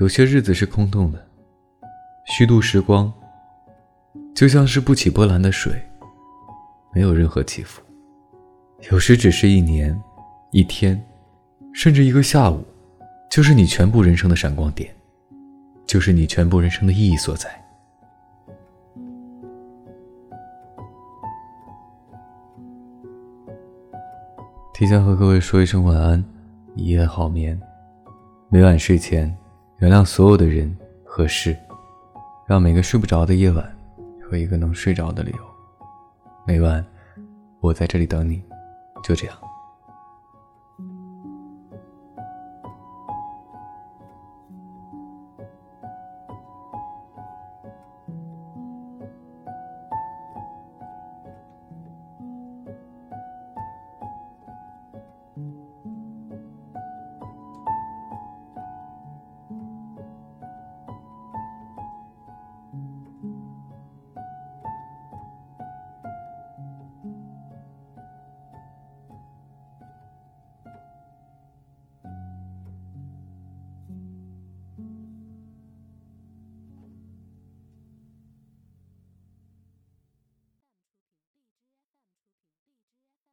有些日子是空洞的，虚度时光，就像是不起波澜的水，没有任何起伏。有时只是一年、一天，甚至一个下午，就是你全部人生的闪光点，就是你全部人生的意义所在。提前和各位说一声晚安，一夜好眠。每晚睡前，原谅所有的人和事，让每个睡不着的夜晚有一个能睡着的理由。每晚，我在这里等你。就这样。